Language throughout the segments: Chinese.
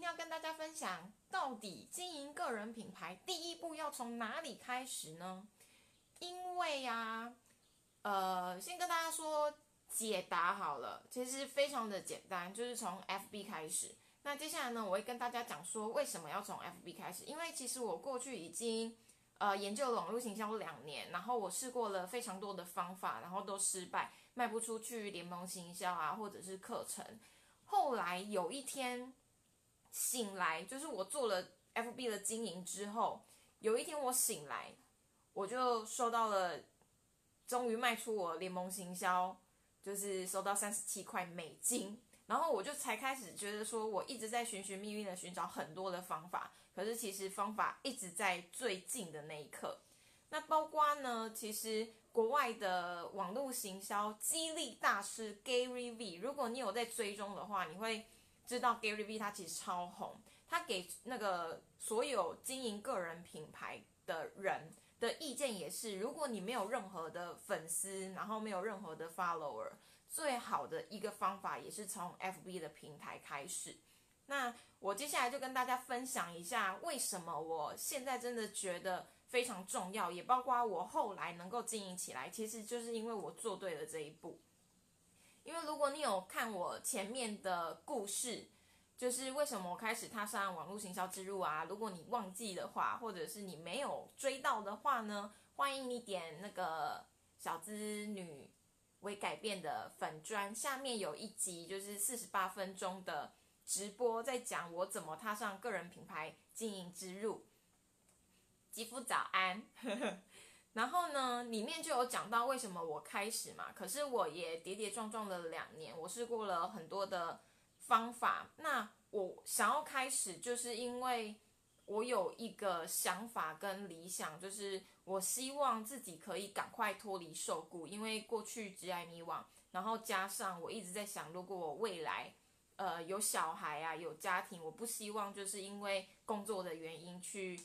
天要跟大家分享，到底经营个人品牌第一步要从哪里开始呢？因为呀，呃，先跟大家说解答好了，其实非常的简单，就是从 FB 开始。那接下来呢，我会跟大家讲说为什么要从 FB 开始，因为其实我过去已经呃研究了网络行销两年，然后我试过了非常多的方法，然后都失败，卖不出去联盟行销啊，或者是课程。后来有一天醒来，就是我做了 FB 的经营之后，有一天我醒来，我就收到了，终于卖出我联盟行销，就是收到三十七块美金，然后我就才开始觉得说，我一直在寻寻觅觅的寻找很多的方法，可是其实方法一直在最近的那一刻。那包括呢，其实国外的网络行销激励大师 Gary V，如果你有在追踪的话，你会知道 Gary V 他其实超红，他给那个所有经营个人品牌的人的意见也是，如果你没有任何的粉丝，然后没有任何的 follower，最好的一个方法也是从 FB 的平台开始。那我接下来就跟大家分享一下，为什么我现在真的觉得。非常重要，也包括我后来能够经营起来，其实就是因为我做对了这一步。因为如果你有看我前面的故事，就是为什么我开始踏上网络行销之路啊？如果你忘记的话，或者是你没有追到的话呢，欢迎你点那个小资女为改变的粉砖，下面有一集就是四十八分钟的直播，在讲我怎么踏上个人品牌经营之路。肌肤早安，然后呢，里面就有讲到为什么我开始嘛。可是我也跌跌撞撞了两年，我试过了很多的方法。那我想要开始，就是因为我有一个想法跟理想，就是我希望自己可以赶快脱离受雇，因为过去只爱迷惘，然后加上我一直在想，如果我未来呃有小孩啊，有家庭，我不希望就是因为工作的原因去。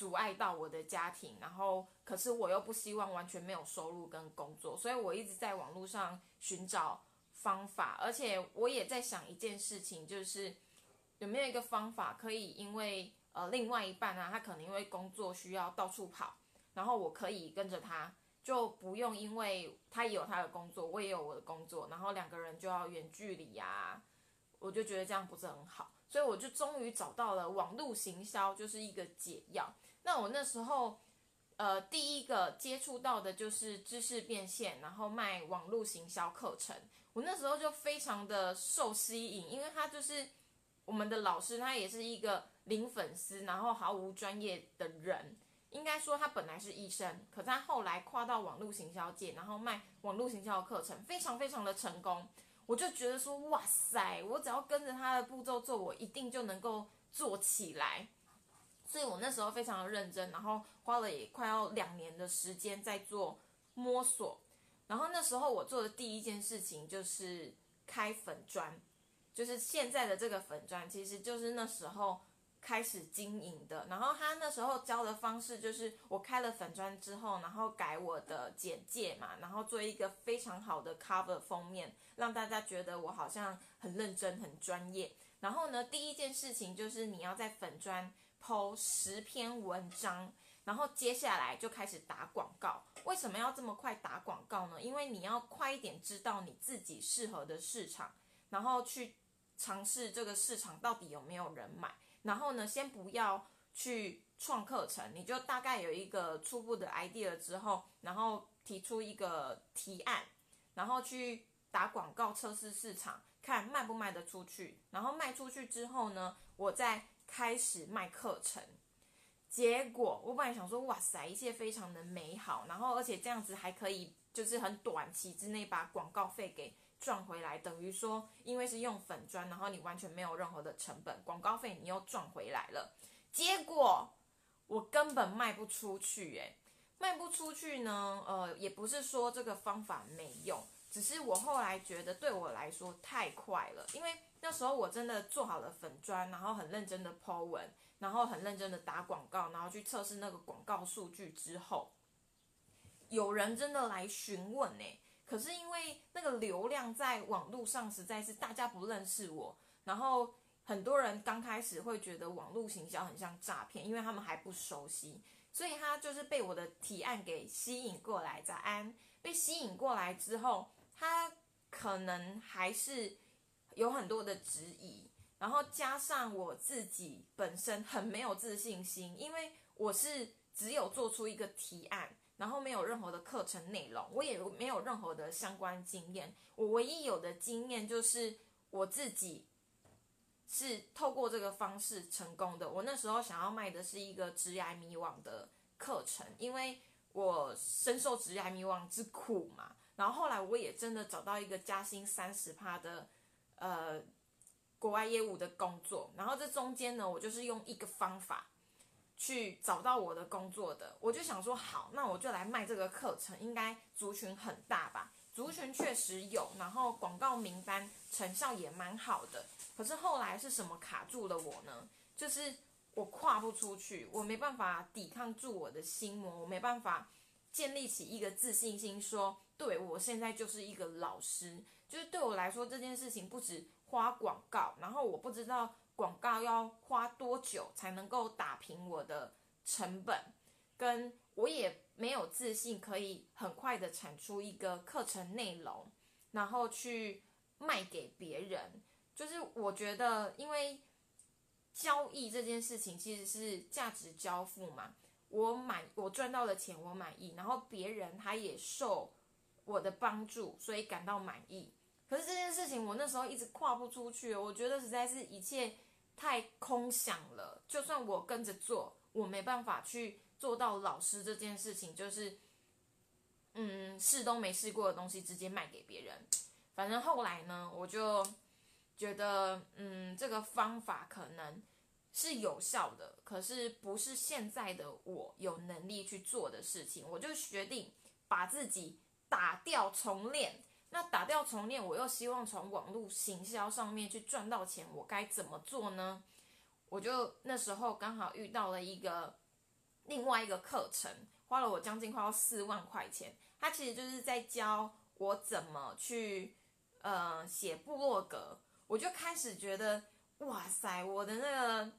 阻碍到我的家庭，然后可是我又不希望完全没有收入跟工作，所以我一直在网络上寻找方法，而且我也在想一件事情，就是有没有一个方法可以，因为呃另外一半啊，他可能因为工作需要到处跑，然后我可以跟着他，就不用因为他也有他的工作，我也有我的工作，然后两个人就要远距离呀，我就觉得这样不是很好。所以我就终于找到了网络行销就是一个解药。那我那时候，呃，第一个接触到的就是知识变现，然后卖网络行销课程。我那时候就非常的受吸引，因为他就是我们的老师，他也是一个零粉丝，然后毫无专业的人。应该说他本来是医生，可他后来跨到网络行销界，然后卖网络行销课程，非常非常的成功。我就觉得说，哇塞，我只要跟着他的步骤做，我一定就能够做起来。所以我那时候非常的认真，然后花了也快要两年的时间在做摸索。然后那时候我做的第一件事情就是开粉砖，就是现在的这个粉砖，其实就是那时候。开始经营的，然后他那时候教的方式就是我开了粉砖之后，然后改我的简介嘛，然后做一个非常好的 cover 封面，让大家觉得我好像很认真、很专业。然后呢，第一件事情就是你要在粉砖投十篇文章，然后接下来就开始打广告。为什么要这么快打广告呢？因为你要快一点知道你自己适合的市场，然后去尝试这个市场到底有没有人买。然后呢，先不要去创课程，你就大概有一个初步的 idea 之后，然后提出一个提案，然后去打广告测试市场，看卖不卖得出去。然后卖出去之后呢，我再开始卖课程。结果我本来想说，哇塞，一切非常的美好，然后而且这样子还可以，就是很短期之内把广告费给。赚回来等于说，因为是用粉砖，然后你完全没有任何的成本，广告费你又赚回来了。结果我根本卖不出去，诶，卖不出去呢。呃，也不是说这个方法没用，只是我后来觉得对我来说太快了。因为那时候我真的做好了粉砖，然后很认真的 Po 文，然后很认真的打广告，然后去测试那个广告数据之后，有人真的来询问，呢。可是因为那个流量在网络上实在是大家不认识我，然后很多人刚开始会觉得网络行销很像诈骗，因为他们还不熟悉，所以他就是被我的提案给吸引过来。早安，被吸引过来之后，他可能还是有很多的质疑，然后加上我自己本身很没有自信心，因为我是只有做出一个提案。然后没有任何的课程内容，我也没有任何的相关经验。我唯一有的经验就是我自己是透过这个方式成功的。我那时候想要卖的是一个职涯迷惘的课程，因为我深受职涯迷惘之苦嘛。然后后来我也真的找到一个加薪三十趴的呃国外业务的工作。然后这中间呢，我就是用一个方法。去找到我的工作的，我就想说好，那我就来卖这个课程，应该族群很大吧？族群确实有，然后广告名单成效也蛮好的。可是后来是什么卡住了我呢？就是我跨不出去，我没办法抵抗住我的心魔，我没办法建立起一个自信心，说对我现在就是一个老师，就是对我来说这件事情不止花广告，然后我不知道。广告要花多久才能够打平我的成本？跟我也没有自信可以很快的产出一个课程内容，然后去卖给别人。就是我觉得，因为交易这件事情其实是价值交付嘛，我满我赚到的钱，我满意，然后别人他也受我的帮助，所以感到满意。可是这件事情我那时候一直跨不出去，我觉得实在是一切。太空想了，就算我跟着做，我没办法去做到老师这件事情，就是，嗯，试都没试过的东西直接卖给别人。反正后来呢，我就觉得，嗯，这个方法可能是有效的，可是不是现在的我有能力去做的事情，我就决定把自己打掉重练。那打掉重练，我又希望从网络行销上面去赚到钱，我该怎么做呢？我就那时候刚好遇到了一个另外一个课程，花了我将近快要四万块钱。他其实就是在教我怎么去呃写部落格。我就开始觉得，哇塞，我的那个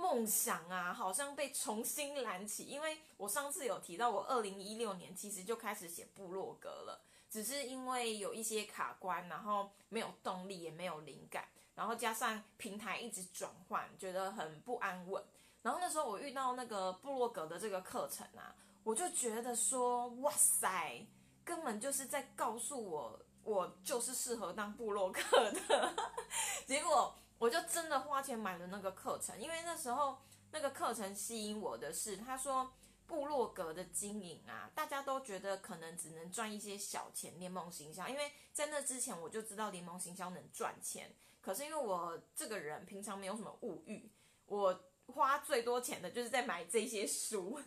梦想啊，好像被重新燃起。因为我上次有提到，我二零一六年其实就开始写部落格了。只是因为有一些卡关，然后没有动力，也没有灵感，然后加上平台一直转换，觉得很不安稳。然后那时候我遇到那个布洛格的这个课程啊，我就觉得说，哇塞，根本就是在告诉我，我就是适合当部落格的。结果我就真的花钱买了那个课程，因为那时候那个课程吸引我的是，他说。部落格的经营啊，大家都觉得可能只能赚一些小钱。联盟行销，因为在那之前我就知道联盟行销能赚钱。可是因为我这个人平常没有什么物欲，我花最多钱的就是在买这些书。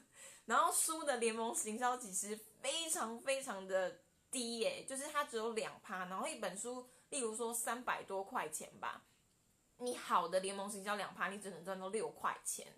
然后书的联盟行销其实非常非常的低耶，就是它只有两趴。然后一本书，例如说三百多块钱吧，你好的联盟行销两趴，你只能赚到六块钱。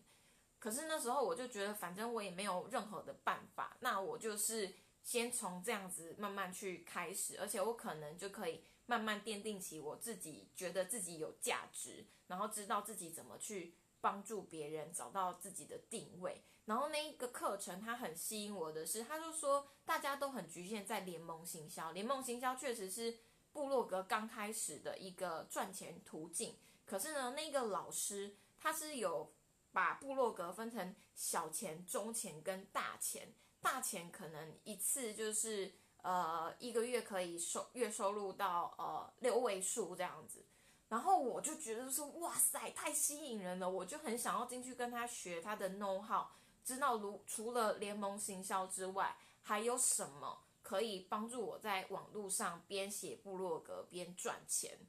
可是那时候我就觉得，反正我也没有任何的办法，那我就是先从这样子慢慢去开始，而且我可能就可以慢慢奠定起我自己觉得自己有价值，然后知道自己怎么去帮助别人找到自己的定位。然后那一个课程它很吸引我的是，他就说大家都很局限在联盟行销，联盟行销确实是部落格刚开始的一个赚钱途径。可是呢，那个老师他是有。把部落格分成小钱、中钱跟大钱。大钱可能一次就是呃一个月可以收月收入到呃六位数这样子。然后我就觉得说哇塞，太吸引人了，我就很想要进去跟他学他的 know how，知道如除了联盟行销之外，还有什么可以帮助我在网络上边写部落格边赚钱。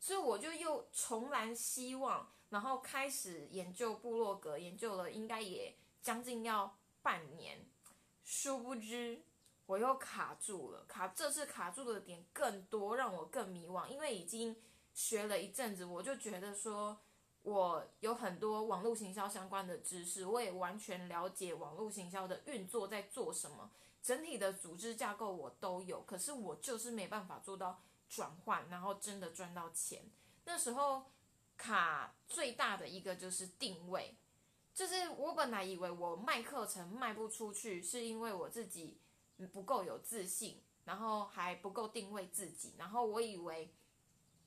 所以我就又重燃希望。然后开始研究部落格，研究了应该也将近要半年，殊不知我又卡住了。卡这次卡住的点更多，让我更迷惘。因为已经学了一阵子，我就觉得说，我有很多网络行销相关的知识，我也完全了解网络行销的运作在做什么，整体的组织架构我都有。可是我就是没办法做到转换，然后真的赚到钱。那时候。卡最大的一个就是定位，就是我本来以为我卖课程卖不出去，是因为我自己不够有自信，然后还不够定位自己，然后我以为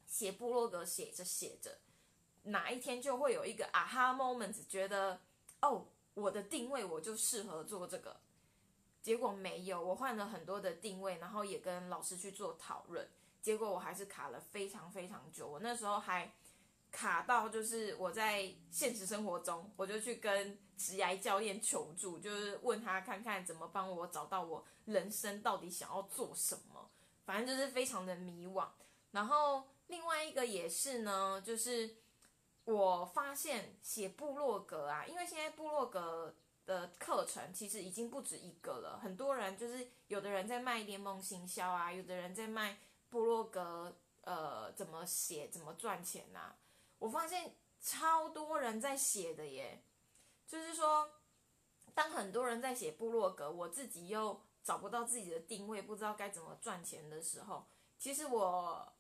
写部落格写着写着，哪一天就会有一个啊哈 moment，觉得哦，我的定位我就适合做这个。结果没有，我换了很多的定位，然后也跟老师去做讨论，结果我还是卡了非常非常久。我那时候还卡到，就是我在现实生活中，我就去跟职涯教练求助，就是问他看看怎么帮我找到我人生到底想要做什么，反正就是非常的迷惘。然后另外一个也是呢，就是我发现写部落格啊，因为现在部落格。的课程其实已经不止一个了，很多人就是有的人在卖联盟行销啊，有的人在卖部落格，呃，怎么写怎么赚钱呐？我发现超多人在写的耶，就是说，当很多人在写部落格，我自己又找不到自己的定位，不知道该怎么赚钱的时候，其实我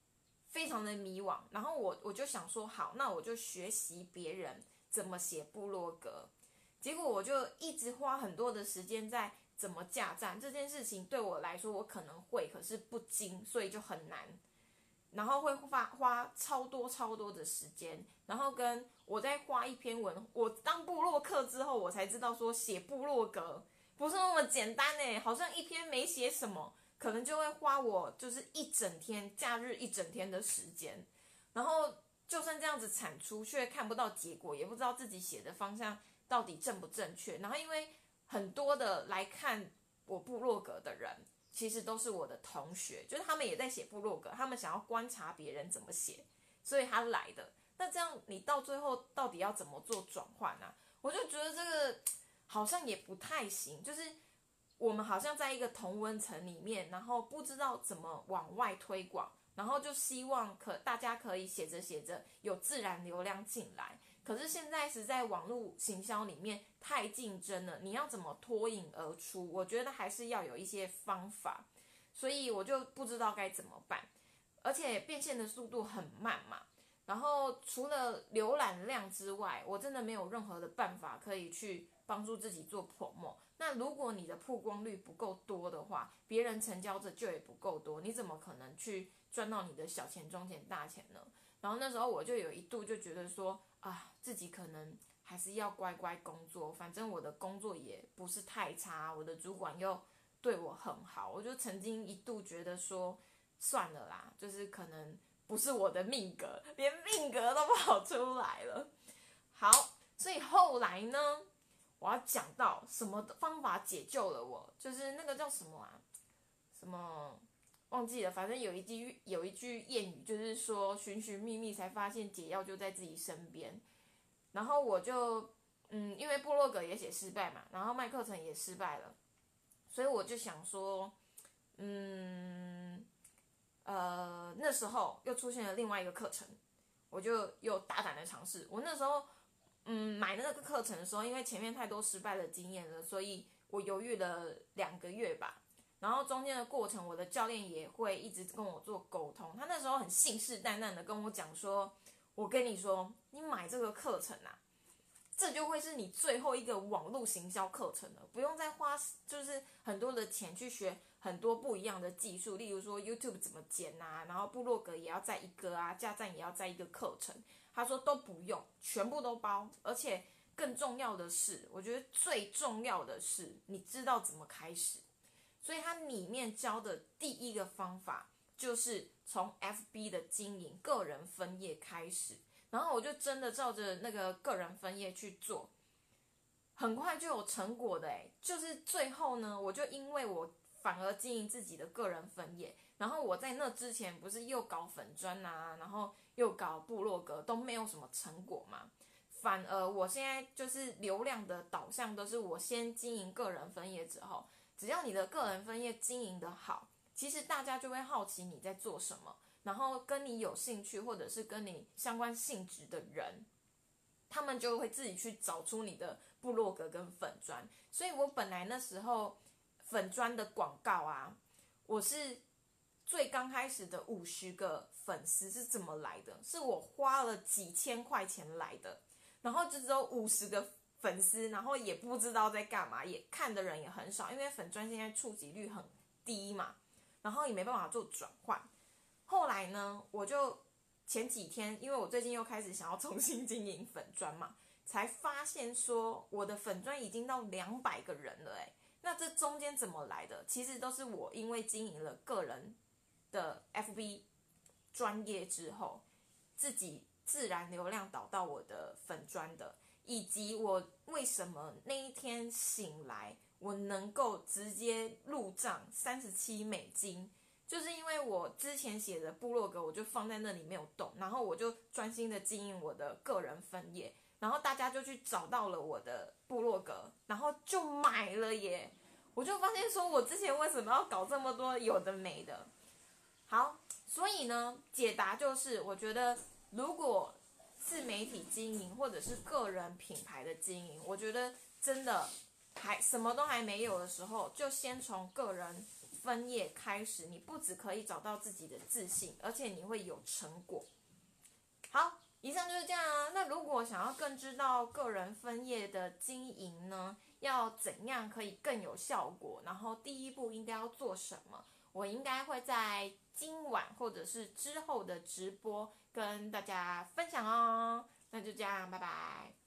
非常的迷惘。然后我我就想说，好，那我就学习别人怎么写部落格。结果我就一直花很多的时间在怎么架站这件事情，对我来说我可能会，可是不精，所以就很难。然后会花花超多超多的时间，然后跟我在画一篇文，我当部落客之后，我才知道说写部落格不是那么简单诶，好像一篇没写什么，可能就会花我就是一整天假日一整天的时间，然后就算这样子产出，却看不到结果，也不知道自己写的方向。到底正不正确？然后因为很多的来看我部落格的人，其实都是我的同学，就是他们也在写部落格，他们想要观察别人怎么写，所以他来的。那这样你到最后到底要怎么做转换呢？我就觉得这个好像也不太行，就是我们好像在一个同温层里面，然后不知道怎么往外推广，然后就希望可大家可以写着写着有自然流量进来。可是现在是在网络行销里面太竞争了，你要怎么脱颖而出？我觉得还是要有一些方法，所以我就不知道该怎么办，而且变现的速度很慢嘛。然后除了浏览量之外，我真的没有任何的办法可以去帮助自己做破墨。那如果你的曝光率不够多的话，别人成交的就也不够多，你怎么可能去赚到你的小钱、中钱、大钱呢？然后那时候我就有一度就觉得说。啊，自己可能还是要乖乖工作，反正我的工作也不是太差，我的主管又对我很好，我就曾经一度觉得说，算了啦，就是可能不是我的命格，连命格都跑出来了。好，所以后来呢，我要讲到什么方法解救了我，就是那个叫什么啊，什么。忘记了，反正有一句有一句谚语，就是说寻寻觅觅才发现解药就在自己身边。然后我就，嗯，因为部落格也写失败嘛，然后卖课程也失败了，所以我就想说，嗯，呃，那时候又出现了另外一个课程，我就又大胆的尝试。我那时候，嗯，买那个课程的时候，因为前面太多失败的经验了，所以我犹豫了两个月吧。然后中间的过程，我的教练也会一直跟我做沟通。他那时候很信誓旦旦的跟我讲说：“我跟你说，你买这个课程啊，这就会是你最后一个网络行销课程了，不用再花就是很多的钱去学很多不一样的技术，例如说 YouTube 怎么剪啊，然后部落格也要在一个啊，架站也要在一个课程。他说都不用，全部都包，而且更重要的是，我觉得最重要的是，你知道怎么开始。”所以它里面教的第一个方法就是从 FB 的经营个人分页开始，然后我就真的照着那个个人分页去做，很快就有成果的诶，就是最后呢，我就因为我反而经营自己的个人分页，然后我在那之前不是又搞粉砖啊，然后又搞部落格都没有什么成果嘛，反而我现在就是流量的导向都是我先经营个人分页之后。只要你的个人分页经营的好，其实大家就会好奇你在做什么，然后跟你有兴趣或者是跟你相关性质的人，他们就会自己去找出你的部落格跟粉砖。所以我本来那时候粉砖的广告啊，我是最刚开始的五十个粉丝是怎么来的？是我花了几千块钱来的，然后就只有五十个粉丝，然后也不知道在干嘛，也看的人也很少，因为粉砖现在触及率很低嘛，然后也没办法做转换。后来呢，我就前几天，因为我最近又开始想要重新经营粉砖嘛，才发现说我的粉砖已经到两百个人了，诶，那这中间怎么来的？其实都是我因为经营了个人。的 FB 专业之后，自己自然流量导到我的粉专的，以及我为什么那一天醒来，我能够直接入账三十七美金，就是因为我之前写的部落格，我就放在那里没有动，然后我就专心的经营我的个人分页，然后大家就去找到了我的部落格，然后就买了耶，我就发现说我之前为什么要搞这么多有的没的。好，所以呢，解答就是，我觉得如果自媒体经营或者是个人品牌的经营，我觉得真的还什么都还没有的时候，就先从个人分页开始，你不只可以找到自己的自信，而且你会有成果。好，以上就是这样啊。那如果想要更知道个人分页的经营呢，要怎样可以更有效果？然后第一步应该要做什么？我应该会在今晚或者是之后的直播跟大家分享哦。那就这样，拜拜。